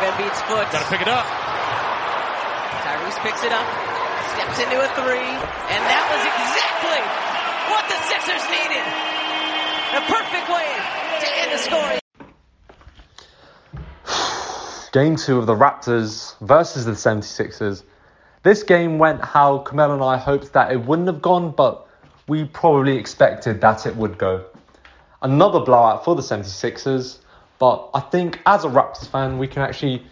of Embiid's foot. Got to pick it up. Tyrese picks it up, steps into a three, and that was exactly what the Sixers needed. A perfect way to end the scoring. Game two of the Raptors versus the 76ers. This game went how Kamel and I hoped that it wouldn't have gone, but we probably expected that it would go. Another blowout for the 76ers, but I think as a Raptors fan, we can actually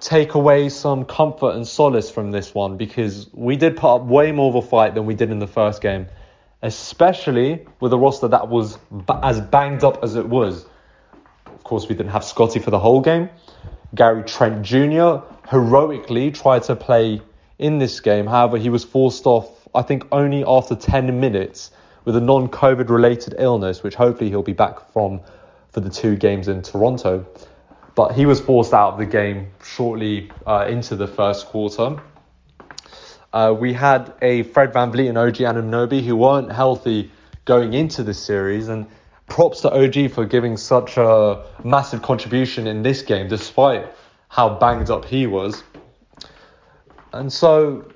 take away some comfort and solace from this one because we did put up way more of a fight than we did in the first game, especially with a roster that was as banged up as it was. Of course, we didn't have Scottie for the whole game. Gary Trent Jr. heroically tried to play in this game. However, he was forced off, I think, only after 10 minutes with a non COVID related illness, which hopefully he'll be back from for the two games in Toronto. But he was forced out of the game shortly uh, into the first quarter. Uh, we had a Fred VanVleet and OG Anunoby who weren't healthy going into this series, and props to OG for giving such a massive contribution in this game, despite how banged up he was. And so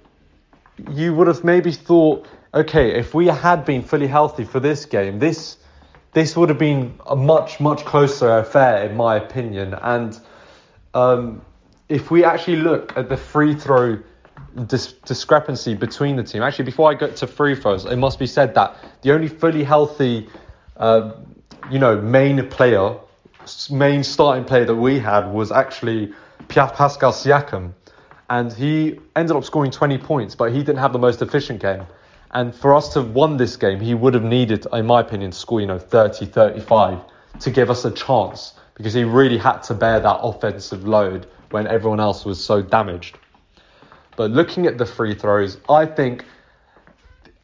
you would have maybe thought, okay, if we had been fully healthy for this game, this this would have been a much much closer affair in my opinion. And um, if we actually look at the free throw dis- discrepancy between the team, actually before I get to free throws, it must be said that the only fully healthy, uh, you know, main player, main starting player that we had was actually Pierre Pascal Siakam and he ended up scoring 20 points, but he didn't have the most efficient game. And for us to have won this game, he would have needed, in my opinion, to score, you know, 30, 35 to give us a chance because he really had to bear that offensive load when everyone else was so damaged. But looking at the free throws, I think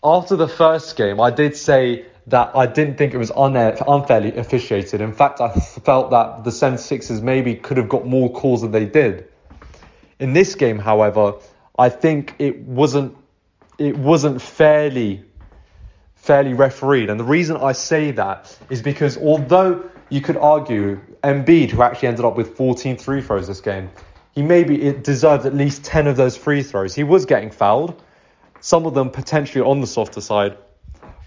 after the first game, I did say that I didn't think it was unfairly officiated. In fact, I felt that the 76ers maybe could have got more calls than they did. In this game, however, I think it wasn't it wasn't fairly fairly refereed. And the reason I say that is because although you could argue Embiid, who actually ended up with 14 free throws this game, he maybe it deserved at least 10 of those free throws. He was getting fouled, some of them potentially on the softer side,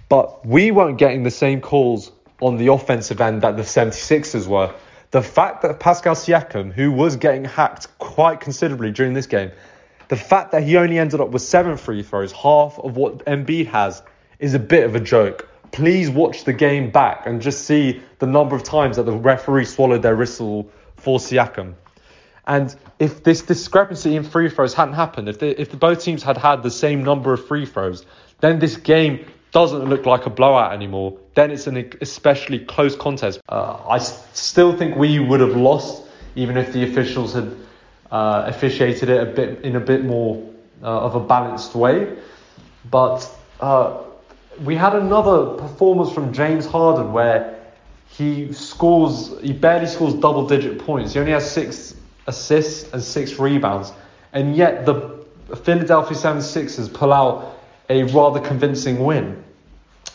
but we weren't getting the same calls on the offensive end that the 76ers were. The fact that Pascal Siakam, who was getting hacked quite considerably during this game, the fact that he only ended up with seven free throws, half of what Embiid has, is a bit of a joke. Please watch the game back and just see the number of times that the referee swallowed their whistle for Siakam. And if this discrepancy in free throws hadn't happened, if, the, if the both teams had had the same number of free throws, then this game doesn't look like a blowout anymore, then it's an especially close contest. Uh, I still think we would have lost even if the officials had uh, officiated it a bit in a bit more uh, of a balanced way. But uh, we had another performance from James Harden where he scores, he barely scores double digit points. He only has six assists and six rebounds, and yet the Philadelphia 76ers pull out a rather convincing win.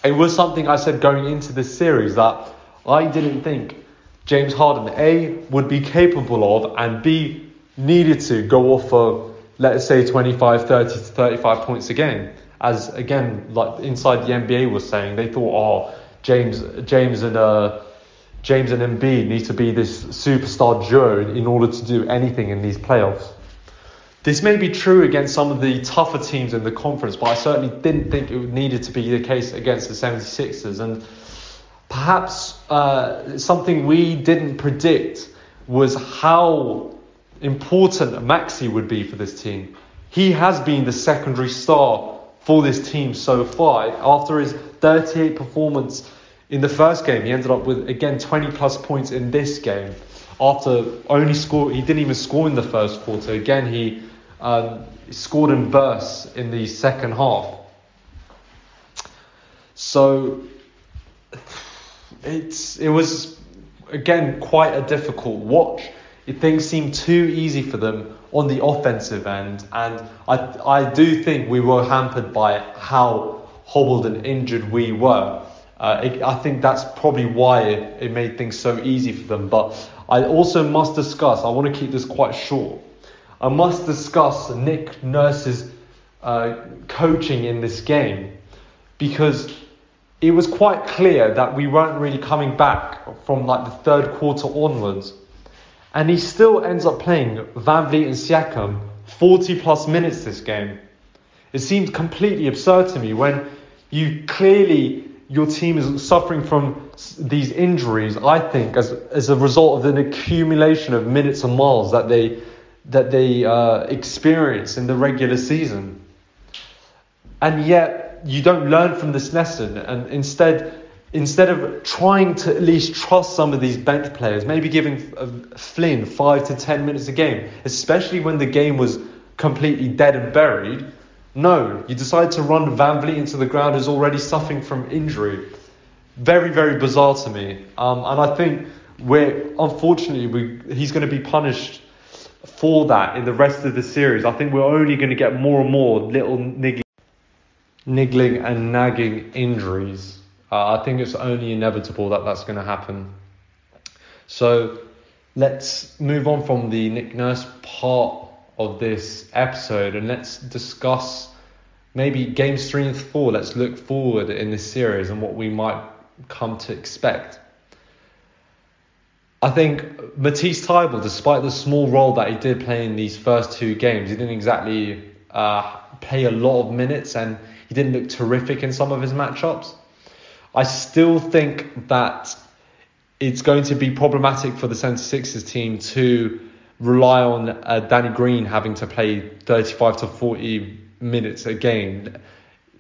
It was something I said going into this series that I didn't think James Harden A would be capable of and B needed to go off for let's say 25 30 to 35 points a game as again like inside the NBA was saying they thought oh James James and uh James and Embiid need to be this superstar duo in order to do anything in these playoffs. This may be true against some of the tougher teams in the conference, but I certainly didn't think it needed to be the case against the 76ers. And perhaps uh, something we didn't predict was how important Maxey would be for this team. He has been the secondary star for this team so far. After his 38 performance in the first game, he ended up with again 20 plus points in this game. After only score, he didn't even score in the first quarter. Again, he um, scored in bursts in the second half. So it's it was again quite a difficult watch. Things seemed too easy for them on the offensive end, and I I do think we were hampered by how hobbled and injured we were. Uh, it, I think that's probably why it, it made things so easy for them. But I also must discuss, I want to keep this quite short. I must discuss Nick Nurse's uh, coaching in this game because it was quite clear that we weren't really coming back from like the third quarter onwards. And he still ends up playing VanVleet and Siakam 40 plus minutes this game. It seemed completely absurd to me when you clearly your team is suffering from these injuries. I think as as a result of an accumulation of minutes and miles that they that they uh, experience in the regular season, and yet you don't learn from this lesson, and instead. Instead of trying to at least trust some of these bench players, maybe giving Flynn five to ten minutes a game, especially when the game was completely dead and buried, no, you decide to run VanVleet into the ground who's already suffering from injury. Very, very bizarre to me. Um, and I think we're, unfortunately, we, he's going to be punished for that in the rest of the series. I think we're only going to get more and more little niggling, niggling and nagging injuries. Uh, I think it's only inevitable that that's going to happen. So let's move on from the Nick Nurse part of this episode and let's discuss maybe games three and four. Let's look forward in this series and what we might come to expect. I think Matisse Thybulle, despite the small role that he did play in these first two games, he didn't exactly uh, play a lot of minutes and he didn't look terrific in some of his matchups. I still think that it's going to be problematic for the 76ers team to rely on uh, Danny Green having to play 35 to 40 minutes a game,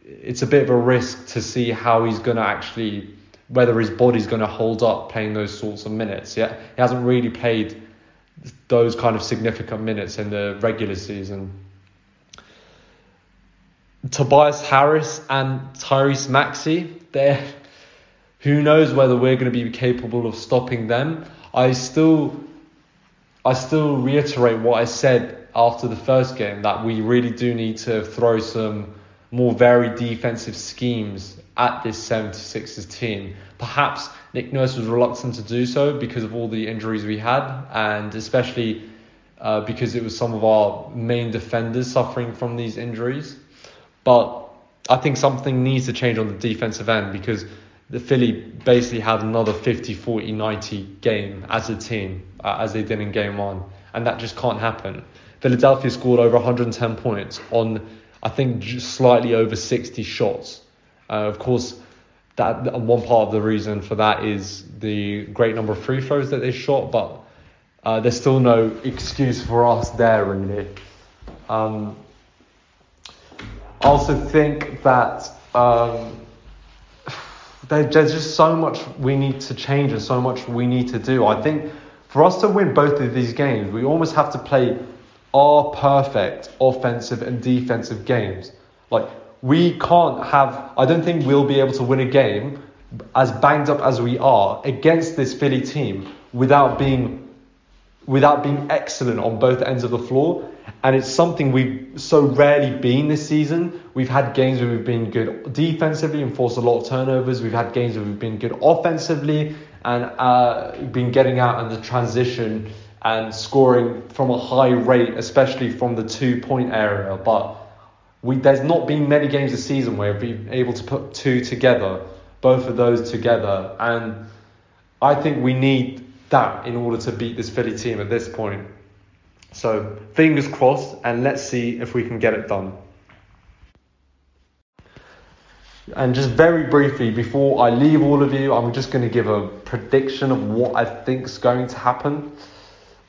it's a bit of a risk to see how he's going to actually, whether his body's going to hold up playing those sorts of minutes. Yeah, he hasn't really played those kind of significant minutes in the regular season. Tobias Harris and Tyrese Maxey, there, who knows whether we're going to be capable of stopping them. I still I still reiterate what I said after the first game that we really do need to throw some more varied defensive schemes at this 76ers team. Perhaps Nick Nurse was reluctant to do so because of all the injuries we had, and especially uh, because it was some of our main defenders suffering from these injuries. But I think something needs to change on the defensive end because the Philly basically had another 50, 40, 90 game as a team, uh, as they did in game one. And that just can't happen. Philadelphia scored over 110 points on, I think, slightly over 60 shots. Uh, of course, that one part of the reason for that is the great number of free throws that they shot, but uh, there's still no excuse for us there, really. Um, I also think that. Um, there's just so much we need to change and so much we need to do. I think for us to win both of these games, we almost have to play our perfect offensive and defensive games. Like, we can't have, I don't think we'll be able to win a game as banged up as we are against this Philly team without being without being excellent on both ends of the floor. And it's something we've so rarely been this season. We've had games where we've been good defensively and forced a lot of turnovers. We've had games where we've been good offensively and uh, been getting out in the transition and scoring from a high rate, especially from the two point area. But we, there's not been many games this season where we've been able to put two together, both of those together. And I think we need that in order to beat this Philly team at this point. So fingers crossed, and let's see if we can get it done. And just very briefly, before I leave all of you, I'm just going to give a prediction of what I think is going to happen.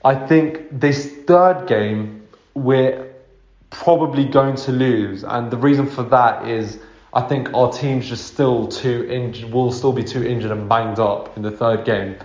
I think this third game, we're probably going to lose, and the reason for that is I think our team's just still too injured, will still be too injured and banged up in the third game.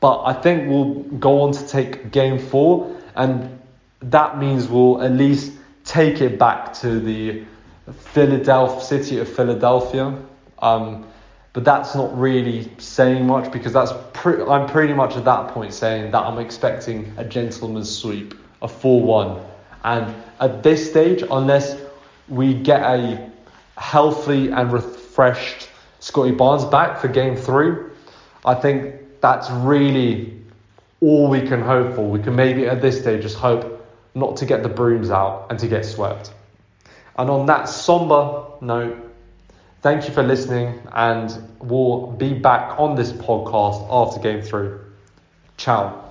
But I think we'll go on to take game four, and that means we'll at least take it back to the Philadelphia city of Philadelphia. Um, but that's not really saying much because that's pre- I'm pretty much at that point saying that I'm expecting a gentleman's sweep, a 4-1. And at this stage, unless we get a healthy and refreshed Scottie Barnes back for game three, I think that's really all we can hope for. We can maybe at this stage just hope not to get the brooms out and to get swept. And on that somber note, thank you for listening, and we'll be back on this podcast after game three. Ciao.